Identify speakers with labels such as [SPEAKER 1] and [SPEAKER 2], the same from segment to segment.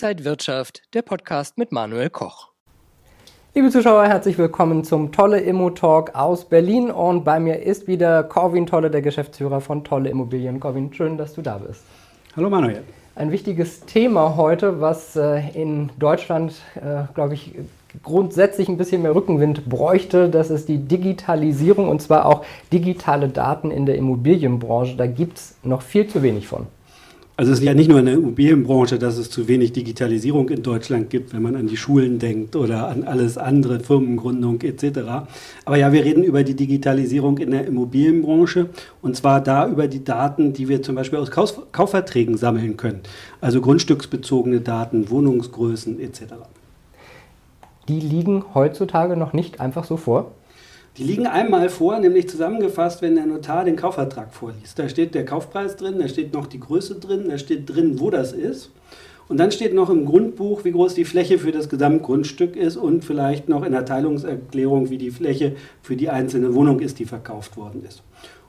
[SPEAKER 1] Inside Wirtschaft, der Podcast mit Manuel Koch.
[SPEAKER 2] Liebe Zuschauer, herzlich willkommen zum Tolle Immo Talk aus Berlin und bei mir ist wieder Corwin Tolle, der Geschäftsführer von Tolle Immobilien. Corwin, schön, dass du da bist.
[SPEAKER 3] Hallo Manuel.
[SPEAKER 2] Ein wichtiges Thema heute, was äh, in Deutschland, äh, glaube ich, grundsätzlich ein bisschen mehr Rückenwind bräuchte, das ist die Digitalisierung und zwar auch digitale Daten in der Immobilienbranche. Da gibt es noch viel zu wenig von.
[SPEAKER 3] Also es ist ja nicht nur in der Immobilienbranche, dass es zu wenig Digitalisierung in Deutschland gibt, wenn man an die Schulen denkt oder an alles andere, Firmengründung etc. Aber ja, wir reden über die Digitalisierung in der Immobilienbranche und zwar da über die Daten, die wir zum Beispiel aus Kaufverträgen sammeln können. Also grundstücksbezogene Daten, Wohnungsgrößen etc
[SPEAKER 2] die liegen heutzutage noch nicht einfach so vor?
[SPEAKER 3] Die liegen einmal vor, nämlich zusammengefasst, wenn der Notar den Kaufvertrag vorliest. Da steht der Kaufpreis drin, da steht noch die Größe drin, da steht drin, wo das ist. Und dann steht noch im Grundbuch, wie groß die Fläche für das Gesamtgrundstück ist und vielleicht noch in der Teilungserklärung, wie die Fläche für die einzelne Wohnung ist, die verkauft worden ist.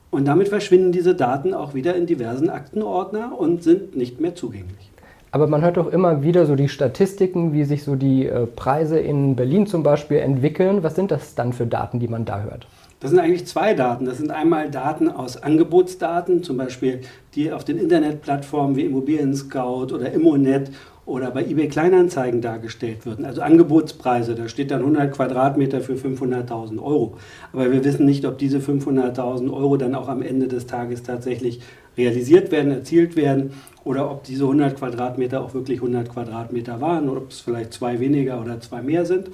[SPEAKER 3] Und damit verschwinden diese Daten auch wieder in diversen Aktenordner und sind nicht mehr zugänglich.
[SPEAKER 2] Aber man hört doch immer wieder so die Statistiken, wie sich so die äh, Preise in Berlin zum Beispiel entwickeln. Was sind das dann für Daten, die man da hört?
[SPEAKER 3] Das sind eigentlich zwei Daten. Das sind einmal Daten aus Angebotsdaten, zum Beispiel die auf den Internetplattformen wie Immobilien Scout oder Immonet oder bei eBay Kleinanzeigen dargestellt würden. Also Angebotspreise, da steht dann 100 Quadratmeter für 500.000 Euro. Aber wir wissen nicht, ob diese 500.000 Euro dann auch am Ende des Tages tatsächlich realisiert werden, erzielt werden oder ob diese 100 Quadratmeter auch wirklich 100 Quadratmeter waren oder ob es vielleicht zwei weniger oder zwei mehr sind.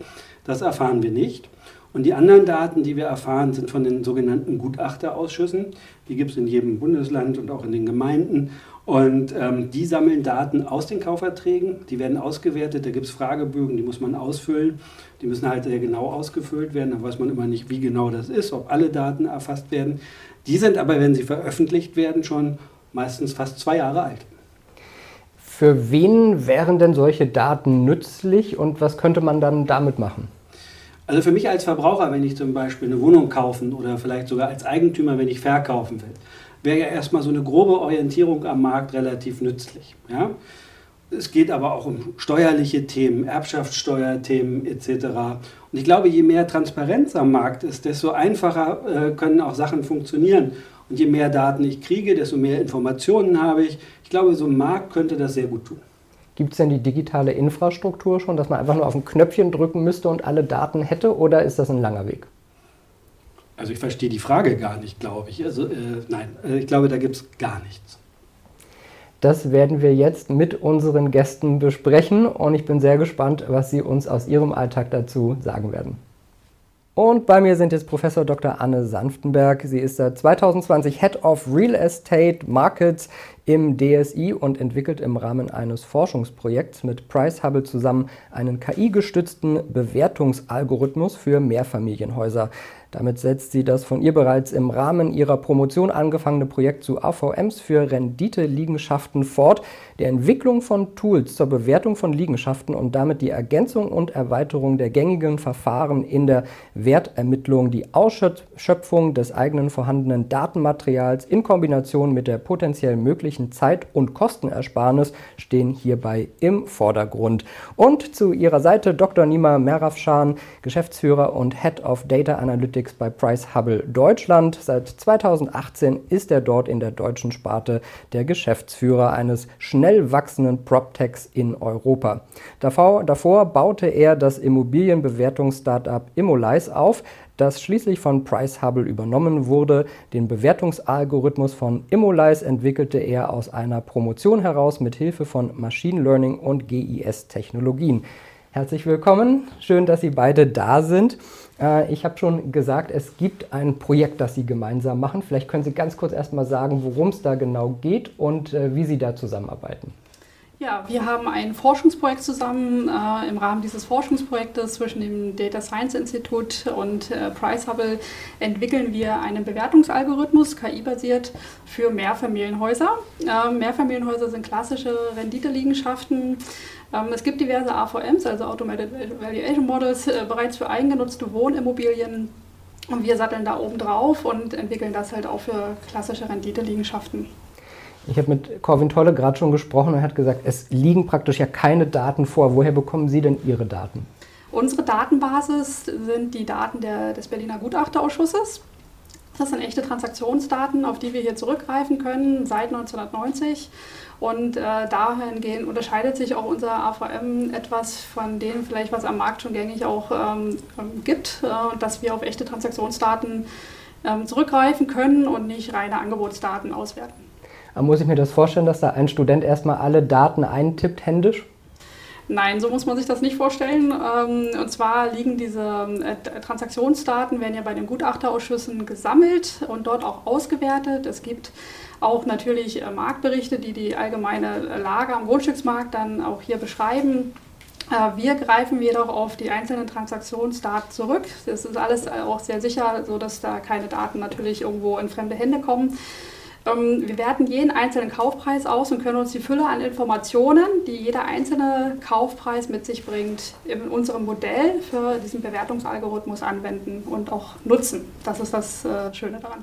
[SPEAKER 3] Das erfahren wir nicht. Und die anderen Daten, die wir erfahren, sind von den sogenannten Gutachterausschüssen. Die gibt es in jedem Bundesland und auch in den Gemeinden. Und ähm, die sammeln Daten aus den Kaufverträgen, die werden ausgewertet, da gibt es Fragebögen, die muss man ausfüllen. Die müssen halt sehr genau ausgefüllt werden, da weiß man immer nicht, wie genau das ist, ob alle Daten erfasst werden. Die sind aber, wenn sie veröffentlicht werden, schon meistens fast zwei Jahre alt.
[SPEAKER 2] Für wen wären denn solche Daten nützlich und was könnte man dann damit machen?
[SPEAKER 3] Also für mich als Verbraucher, wenn ich zum Beispiel eine Wohnung kaufen oder vielleicht sogar als Eigentümer, wenn ich verkaufen will, wäre ja erstmal so eine grobe Orientierung am Markt relativ nützlich. Ja? Es geht aber auch um steuerliche Themen, Erbschaftssteuerthemen etc. Und ich glaube, je mehr Transparenz am Markt ist, desto einfacher äh, können auch Sachen funktionieren. Und je mehr Daten ich kriege, desto mehr Informationen habe ich. Ich glaube, so ein Markt könnte das sehr gut tun.
[SPEAKER 2] Gibt es denn die digitale Infrastruktur schon, dass man einfach nur auf ein Knöpfchen drücken müsste und alle Daten hätte oder ist das ein langer Weg?
[SPEAKER 3] Also ich verstehe die Frage gar nicht, glaube ich. Also äh, nein, äh, ich glaube, da gibt es gar nichts.
[SPEAKER 2] Das werden wir jetzt mit unseren Gästen besprechen und ich bin sehr gespannt, was sie uns aus ihrem Alltag dazu sagen werden. Und bei mir sind jetzt Professor Dr. Anne Sanftenberg. Sie ist seit 2020 Head of Real Estate Markets im DSI und entwickelt im Rahmen eines Forschungsprojekts mit Price Hubble zusammen einen KI-gestützten Bewertungsalgorithmus für Mehrfamilienhäuser. Damit setzt sie das von ihr bereits im Rahmen ihrer Promotion angefangene Projekt zu AVMs für Rendite-Liegenschaften fort, der Entwicklung von Tools zur Bewertung von Liegenschaften und damit die Ergänzung und Erweiterung der gängigen Verfahren in der Wertermittlung, die Ausschöpfung des eigenen vorhandenen Datenmaterials in Kombination mit der potenziell möglichen Zeit- und Kostenersparnis stehen hierbei im Vordergrund. Und zu ihrer Seite Dr. Nima Merafshan, Geschäftsführer und Head of Data Analytics Analytics bei Price Hubble Deutschland. Seit 2018 ist er dort in der deutschen Sparte der Geschäftsführer eines schnell wachsenden PropTechs in Europa. Davor, davor baute er das Immobilienbewertungs-Startup Immolize auf, das schließlich von Price Hubble übernommen wurde. Den Bewertungsalgorithmus von Immolize entwickelte er aus einer Promotion heraus mit Hilfe von Machine Learning und GIS-Technologien. Herzlich willkommen, schön, dass Sie beide da sind. Äh, ich habe schon gesagt, es gibt ein Projekt, das Sie gemeinsam machen. Vielleicht können Sie ganz kurz erstmal sagen, worum es da genau geht und äh, wie Sie da zusammenarbeiten.
[SPEAKER 4] Ja, wir haben ein Forschungsprojekt zusammen. Äh, Im Rahmen dieses Forschungsprojektes zwischen dem Data Science Institut und äh, Price Hubble entwickeln wir einen Bewertungsalgorithmus, KI-basiert, für Mehrfamilienhäuser. Äh, Mehrfamilienhäuser sind klassische Renditeliegenschaften. Ähm, es gibt diverse AVMs, also Automated Valuation Models, äh, bereits für eigengenutzte Wohnimmobilien. Und wir satteln da oben drauf und entwickeln das halt auch für klassische Renditeliegenschaften.
[SPEAKER 2] Ich habe mit Corvin Tolle gerade schon gesprochen und er hat gesagt, es liegen praktisch ja keine Daten vor. Woher bekommen Sie denn Ihre Daten?
[SPEAKER 4] Unsere Datenbasis sind die Daten der, des Berliner Gutachterausschusses. Das sind echte Transaktionsdaten, auf die wir hier zurückgreifen können seit 1990. Und äh, dahingehend unterscheidet sich auch unser AVM etwas von dem vielleicht, was am Markt schon gängig auch ähm, ähm, gibt, äh, dass wir auf echte Transaktionsdaten ähm, zurückgreifen können und nicht reine Angebotsdaten auswerten.
[SPEAKER 2] Muss ich mir das vorstellen, dass da ein Student erstmal alle Daten eintippt händisch?
[SPEAKER 4] Nein, so muss man sich das nicht vorstellen. Ähm, und zwar liegen diese äh, Transaktionsdaten, werden ja bei den Gutachterausschüssen gesammelt und dort auch ausgewertet. Es gibt auch natürlich äh, Marktberichte, die die allgemeine Lage am Grundstücksmarkt dann auch hier beschreiben. Äh, wir greifen jedoch auf die einzelnen Transaktionsdaten zurück. Das ist alles auch sehr sicher, sodass da keine Daten natürlich irgendwo in fremde Hände kommen. Ähm, wir werten jeden einzelnen Kaufpreis aus und können uns die Fülle an Informationen, die jeder einzelne Kaufpreis mit sich bringt, in unserem Modell für diesen Bewertungsalgorithmus anwenden und auch nutzen. Das ist das äh, Schöne daran.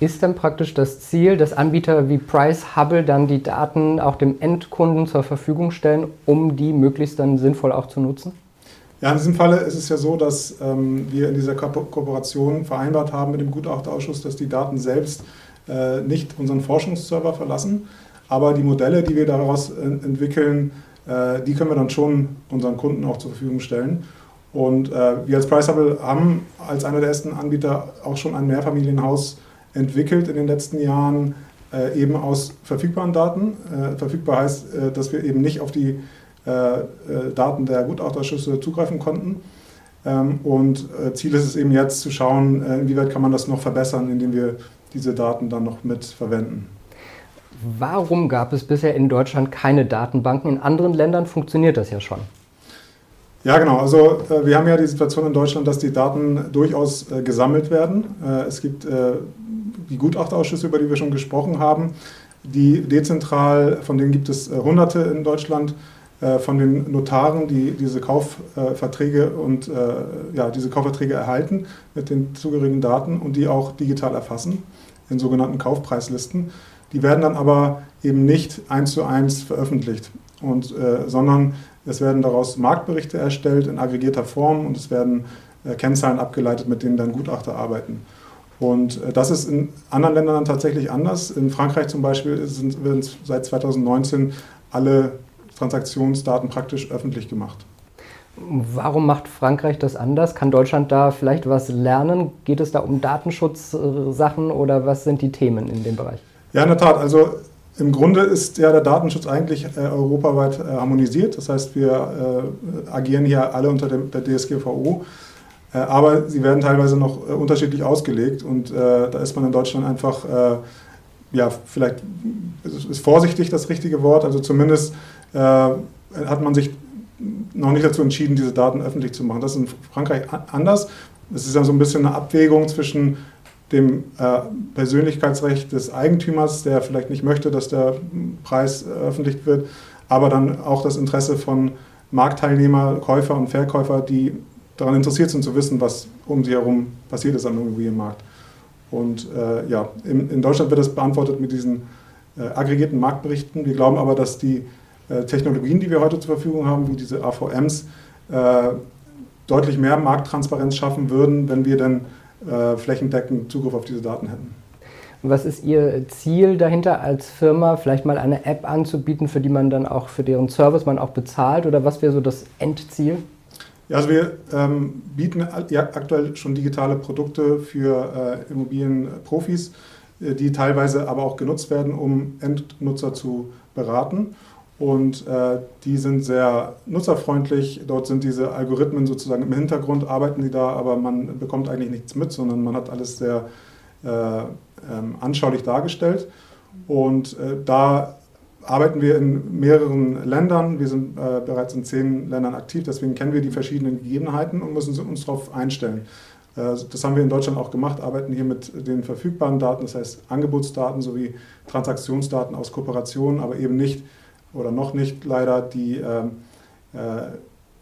[SPEAKER 2] Ist dann praktisch das Ziel, dass Anbieter wie Price Hubble dann die Daten auch dem Endkunden zur Verfügung stellen, um die möglichst dann sinnvoll auch zu nutzen?
[SPEAKER 5] Ja, in diesem Falle ist es ja so, dass ähm, wir in dieser Ko Kooperation vereinbart haben mit dem Gutachterausschuss, dass die Daten selbst nicht unseren Forschungsserver verlassen. Aber die Modelle, die wir daraus äh, entwickeln, äh, die können wir dann schon unseren Kunden auch zur Verfügung stellen. Und wir als Priceable haben als einer der ersten Anbieter auch schon ein Mehrfamilienhaus entwickelt in den letzten Jahren, eben aus verfügbaren Daten. verfügbar heißt, dass wir eben nicht auf die Daten der Gutachterschüsse zugreifen konnten. Ähm, und Ziel ist es eben jetzt zu schauen, inwieweit kann man das noch verbessern, indem wir diese Daten dann noch mit verwenden.
[SPEAKER 2] Warum gab es bisher in Deutschland keine Datenbanken? In anderen Ländern funktioniert das ja schon.
[SPEAKER 5] Ja, genau. Also äh, wir haben ja die Situation in Deutschland, dass die Daten durchaus äh, gesammelt werden. Äh, es gibt äh, die Gutachterausschüsse, über die wir schon gesprochen haben, die dezentral, von denen gibt es äh, Hunderte in Deutschland, von den Notaren, die diese Kaufverträge und ja, diese Kaufverträge erhalten mit den zugehörigen Daten und die auch digital erfassen in sogenannten Kaufpreislisten. Die werden dann aber eben nicht eins zu eins veröffentlicht, und, äh, sondern es werden daraus Marktberichte erstellt in aggregierter Form und es werden äh, Kennzahlen abgeleitet, mit denen dann Gutachter arbeiten. Und äh, das ist in anderen Ländern dann tatsächlich anders. In Frankreich zum Beispiel sind, seit 2019 alle Transaktionsdaten praktisch öffentlich gemacht.
[SPEAKER 2] Warum macht Frankreich das anders? Kann Deutschland da vielleicht was lernen? Geht es da um Datenschutzsachen oder was sind die Themen in dem Bereich?
[SPEAKER 5] Ja, in der Tat. Also im Grunde ist ja der Datenschutz eigentlich äh, europaweit äh, harmonisiert. Das heißt, wir äh, agieren hier alle unter dem, der DSGVO. Äh, aber sie werden teilweise noch äh, unterschiedlich ausgelegt und äh, da ist man in Deutschland einfach, ja, vielleicht ist vorsichtig das richtige Wort, also zumindest hat man sich noch nicht dazu entschieden, diese Daten öffentlich zu machen. Das ist in Frankreich anders. Es ist ja so ein bisschen eine Abwägung zwischen dem äh, Persönlichkeitsrecht des Eigentümers, der vielleicht nicht möchte, dass der Preis äh, öffentlich wird, aber dann auch das Interesse von Marktteilnehmer, Käufer und Verkäufer, die daran interessiert sind zu wissen, was um sie herum passiert ist am Immobilienmarkt. Und äh, ja, in, in, Deutschland wird das beantwortet mit diesen äh, aggregierten Marktberichten. Wir glauben aber, dass die äh, Technologien, die wir heute zur Verfügung haben, wie diese AVMs, äh, deutlich mehr Markttransparenz schaffen würden, wenn wir dann äh, flächendeckend Zugriff auf diese Daten hätten.
[SPEAKER 2] Was ist Ihr Ziel dahinter als Firma, vielleicht mal eine App anzubieten, für die man dann auch für deren Service man auch bezahlt? Oder was wäre so das Endziel?
[SPEAKER 5] Ja, also wir ähm, bieten ja, aktuell schon digitale Produkte für äh, Immobilienprofis, die teilweise aber auch genutzt werden, um Endnutzer zu beraten und äh, die sind sehr nutzerfreundlich. Dort sind diese Algorithmen sozusagen im Hintergrund, arbeiten die da, aber man bekommt eigentlich nichts mit, sondern man hat alles sehr äh, ähm, anschaulich dargestellt. Und äh, da arbeiten wir in mehreren Ländern. Wir sind äh, bereits in zehn Ländern aktiv, deswegen kennen wir die verschiedenen Gegebenheiten und müssen uns darauf einstellen. Äh, das haben wir in Deutschland auch gemacht, arbeiten hier mit den verfügbaren Daten, das heißt Angebotsdaten sowie Transaktionsdaten aus Kooperationen, aber eben nicht oder noch nicht leider die ähm, äh,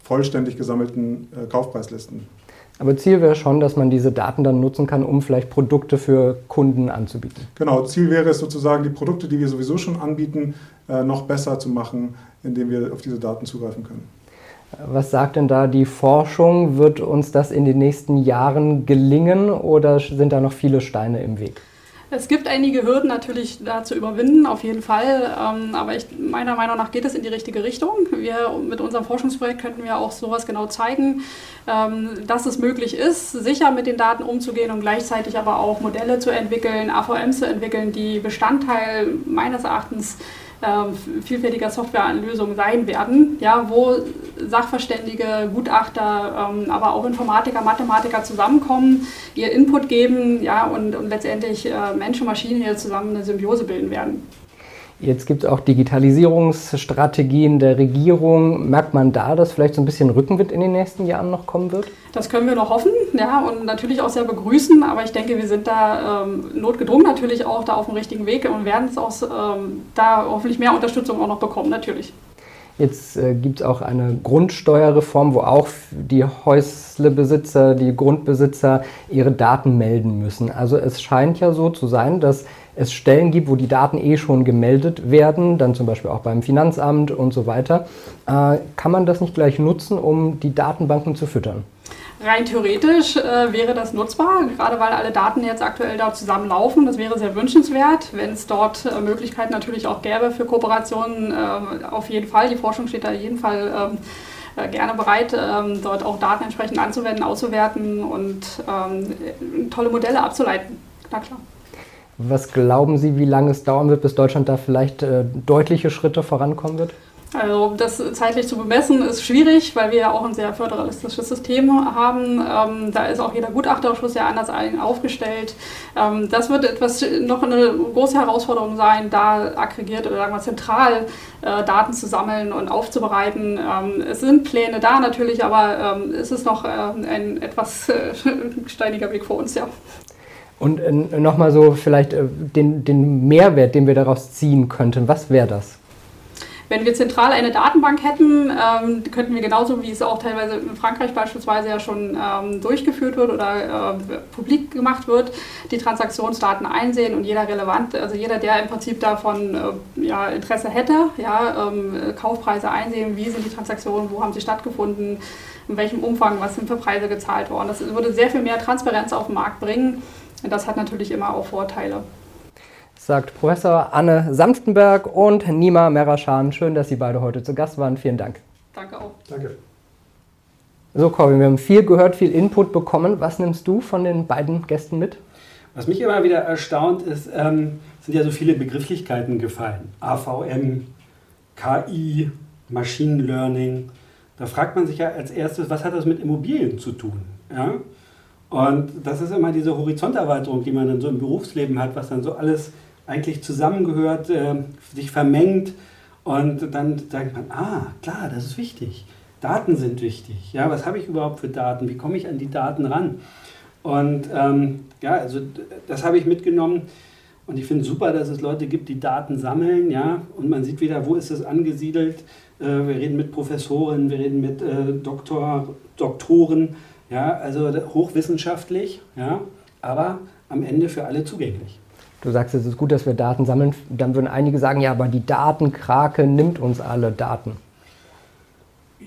[SPEAKER 5] vollständig gesammelten äh, Kaufpreislisten.
[SPEAKER 2] Aber Ziel wäre schon, dass man diese Daten dann nutzen kann, um vielleicht Produkte für Kunden anzubieten.
[SPEAKER 5] Genau, Ziel wäre es sozusagen, die Produkte, die wir sowieso schon anbieten, äh, noch besser zu machen, indem wir auf diese Daten zugreifen können.
[SPEAKER 2] Was sagt denn da die Forschung? Wird uns das in den nächsten Jahren gelingen oder sind da noch viele Steine im Weg?
[SPEAKER 4] Es gibt einige Hürden natürlich da zu überwinden, auf jeden Fall. Ähm, aber ich, meiner Meinung nach geht es in die richtige Richtung. Wir, mit unserem Forschungsprojekt könnten wir auch sowas genau zeigen, ähm, dass es möglich ist, sicher mit den Daten umzugehen und gleichzeitig aber auch Modelle zu entwickeln, AVM zu entwickeln, die Bestandteil meines Erachtens ähm, vielfältiger Softwareanlösungen sein werden, ja, wo Sachverständige, Gutachter, ähm, aber auch Informatiker, Mathematiker zusammenkommen, ihr Input geben ja, und, und letztendlich äh, Mensch und Maschine hier zusammen eine Symbiose bilden werden.
[SPEAKER 2] Jetzt gibt es auch Digitalisierungsstrategien der Regierung. Merkt man da, dass vielleicht so ein bisschen Rückenwind in den nächsten Jahren noch kommen wird?
[SPEAKER 4] Das können wir noch hoffen, ja, und natürlich auch sehr begrüßen. Aber ich denke, wir sind da ähm, notgedrungen natürlich auch da auf dem richtigen Weg und werden es auch ähm, da hoffentlich mehr Unterstützung auch noch bekommen, natürlich.
[SPEAKER 2] Jetzt äh, gibt es auch eine Grundsteuerreform, wo auch die Häuslebesitzer, die Grundbesitzer ihre Daten melden müssen. Also es scheint ja so zu sein, dass es Stellen gibt, wo die Daten eh schon gemeldet werden, dann zum Beispiel auch beim Finanzamt und so weiter. Äh, kann man das nicht gleich nutzen, um die Datenbanken zu füttern?
[SPEAKER 4] Rein theoretisch äh, wäre das nutzbar, gerade weil alle Daten jetzt aktuell dort zusammenlaufen. Das wäre sehr wünschenswert, wenn es dort äh, Möglichkeiten natürlich auch gäbe für Kooperationen. Äh, auf jeden Fall, die Forschung steht da jeden Fall ähm, äh, gerne bereit, ähm, dort auch Daten entsprechend anzuwenden, auszuwerten und ähm, tolle Modelle abzuleiten. Na klar.
[SPEAKER 2] Was glauben Sie, wie lange es dauern wird, bis Deutschland da vielleicht äh, deutliche Schritte vorankommen wird?
[SPEAKER 4] Also das zeitlich zu bemessen ist schwierig, weil wir ja auch ein sehr föderalistisches System haben. Ähm, da ist auch jeder Gutachterausschuss ja anders aufgestellt. Ähm, das wird etwas noch eine große Herausforderung sein, da aggregiert oder sagen wir zentral äh, Daten zu sammeln und aufzubereiten. Ähm, es sind Pläne da natürlich, aber ähm, es ist noch äh, ein etwas äh, steiniger Weg vor uns, ja.
[SPEAKER 2] Und äh, nochmal so vielleicht äh, den, den Mehrwert, den wir daraus ziehen könnten, was wäre das?
[SPEAKER 4] Wenn wir zentral eine Datenbank hätten, ähm, könnten wir genauso wie es auch teilweise in Frankreich beispielsweise ja schon ähm, durchgeführt wird oder äh, publik gemacht wird, die Transaktionsdaten einsehen und jeder relevant, also jeder, der im Prinzip davon äh, ja, Interesse hätte, ja, ähm, Kaufpreise einsehen, wie sind die Transaktionen, wo haben sie stattgefunden, in welchem Umfang, was sind für Preise gezahlt worden. Das würde sehr viel mehr Transparenz auf den Markt bringen. Das hat natürlich immer auch Vorteile.
[SPEAKER 2] Sagt Professor Anne Sanftenberg und Nima Meraschan. Schön, dass Sie beide heute zu Gast waren. Vielen Dank.
[SPEAKER 4] Danke auch.
[SPEAKER 5] Danke.
[SPEAKER 2] So, Corbin, wir haben viel gehört, viel Input bekommen. Was nimmst du von den beiden Gästen mit?
[SPEAKER 3] Was mich immer wieder erstaunt ist, ähm, sind ja so viele Begrifflichkeiten gefallen. AVM, KI, Machine Learning. Da fragt man sich ja als erstes, was hat das mit Immobilien zu tun? Ja? Und das ist immer diese Horizonterweiterung, die man dann so im Berufsleben hat, was dann so alles eigentlich zusammengehört, äh, sich vermengt. Und dann sagt man, ah, klar, das ist wichtig. Daten sind wichtig. Ja, was habe ich überhaupt für Daten? Wie komme ich an die Daten ran? Und ähm, ja, also das habe ich mitgenommen. Und ich finde super, dass es Leute gibt, die Daten sammeln, ja, und man sieht wieder, wo ist es angesiedelt. Äh, wir reden mit Professoren, wir reden mit äh, Doktor, Doktoren, ja, also hochwissenschaftlich, ja, aber am Ende für alle zugänglich.
[SPEAKER 2] Du sagst, es ist gut, dass wir Daten sammeln. Dann würden einige sagen, ja, aber die Datenkrake nimmt uns alle Daten.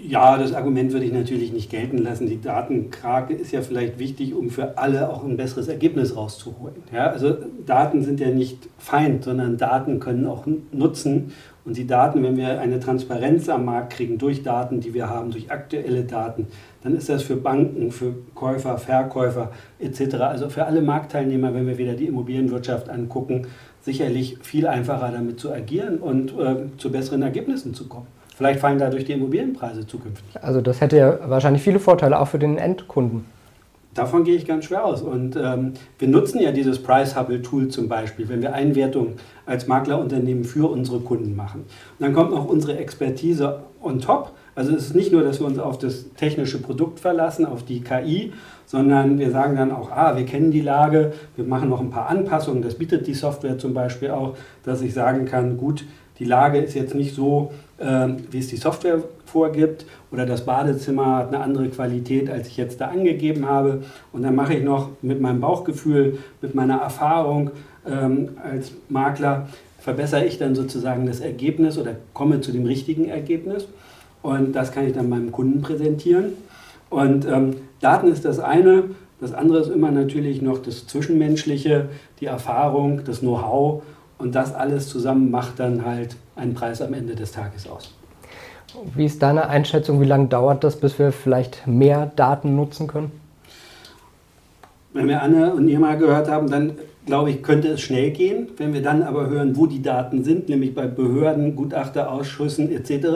[SPEAKER 3] Ja, das Argument würde ich natürlich nicht gelten lassen. Die Datenkrake ist ja vielleicht wichtig, um für alle auch ein besseres Ergebnis rauszuholen. Ja, also Daten sind ja nicht Feind, sondern Daten können auch nutzen. Und die Daten, wenn wir eine Transparenz am Markt kriegen durch Daten, die wir haben, durch aktuelle Daten, dann ist das für Banken, für Käufer, Verkäufer etc., also für alle Marktteilnehmer, wenn wir wieder die Immobilienwirtschaft angucken, sicherlich viel einfacher damit zu agieren und äh, zu besseren Ergebnissen zu kommen. Vielleicht fallen dadurch die Immobilienpreise zukünftig.
[SPEAKER 2] Also das hätte ja wahrscheinlich viele Vorteile auch für den Endkunden.
[SPEAKER 3] Davon gehe ich ganz schwer aus. Und ähm, wir nutzen ja dieses Price Hubble Tool zum Beispiel, wenn wir Einwertungen als Maklerunternehmen für unsere Kunden machen. Und dann kommt noch unsere Expertise on top. Also es ist nicht nur, dass wir uns auf das technische Produkt verlassen, auf die KI, sondern wir sagen dann auch, ah, wir kennen die Lage, wir machen noch ein paar Anpassungen. Das bietet die Software zum Beispiel auch, dass ich sagen kann, gut, die Lage ist jetzt nicht so, äh, wie es die Software vorgibt oder das Badezimmer hat eine andere Qualität, als ich jetzt da angegeben habe. Und dann mache ich noch mit meinem Bauchgefühl, mit meiner Erfahrung ähm, als Makler, verbessere ich dann sozusagen das Ergebnis oder komme zu dem richtigen Ergebnis. Und das kann ich dann meinem Kunden präsentieren. Und ähm, Daten ist das eine. Das andere ist immer natürlich noch das Zwischenmenschliche, die Erfahrung, das Know-how. Und das alles zusammen macht dann halt einen Preis am Ende des Tages aus.
[SPEAKER 2] Wie ist deine Einschätzung? Wie lange dauert das, bis wir vielleicht mehr Daten nutzen können?
[SPEAKER 3] Wenn wir Anne und Irma gehört haben, dann glaube ich, könnte es schnell gehen. Wenn wir dann aber hören, wo die Daten sind, nämlich bei Behörden, Gutachterausschüssen etc.,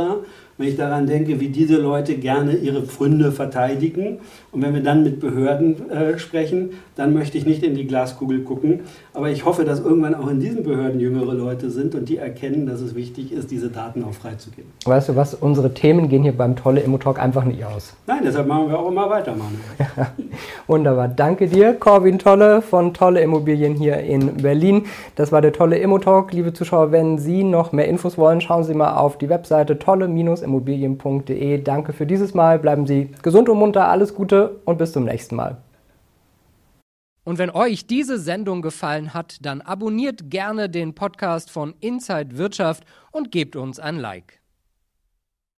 [SPEAKER 3] wenn ich daran denke, wie diese Leute gerne ihre Pfründe verteidigen. Und wenn wir dann mit Behörden äh, sprechen, dann möchte ich nicht in die Glaskugel gucken. Aber ich hoffe, dass irgendwann auch in diesen Behörden jüngere Leute sind und die erkennen, dass es wichtig ist, diese Daten auch freizugeben.
[SPEAKER 2] Weißt du was, unsere Themen gehen hier beim Tolle Immotalk einfach nicht aus.
[SPEAKER 3] Nein, deshalb machen wir auch immer weiter, Manuel.
[SPEAKER 2] Wunderbar. Danke dir, Corbin Tolle von Tolle Immobilien hier in Berlin. Das war der Tolle Immotalk. Liebe Zuschauer, wenn Sie noch mehr Infos wollen, schauen Sie mal auf die Webseite tolle-immobilien.de immobilien.de. Danke für dieses Mal. Bleiben Sie gesund und munter. Alles Gute und bis zum nächsten Mal.
[SPEAKER 1] Und wenn euch diese Sendung gefallen hat, dann abonniert gerne den Podcast von Inside Wirtschaft und gebt uns ein Like.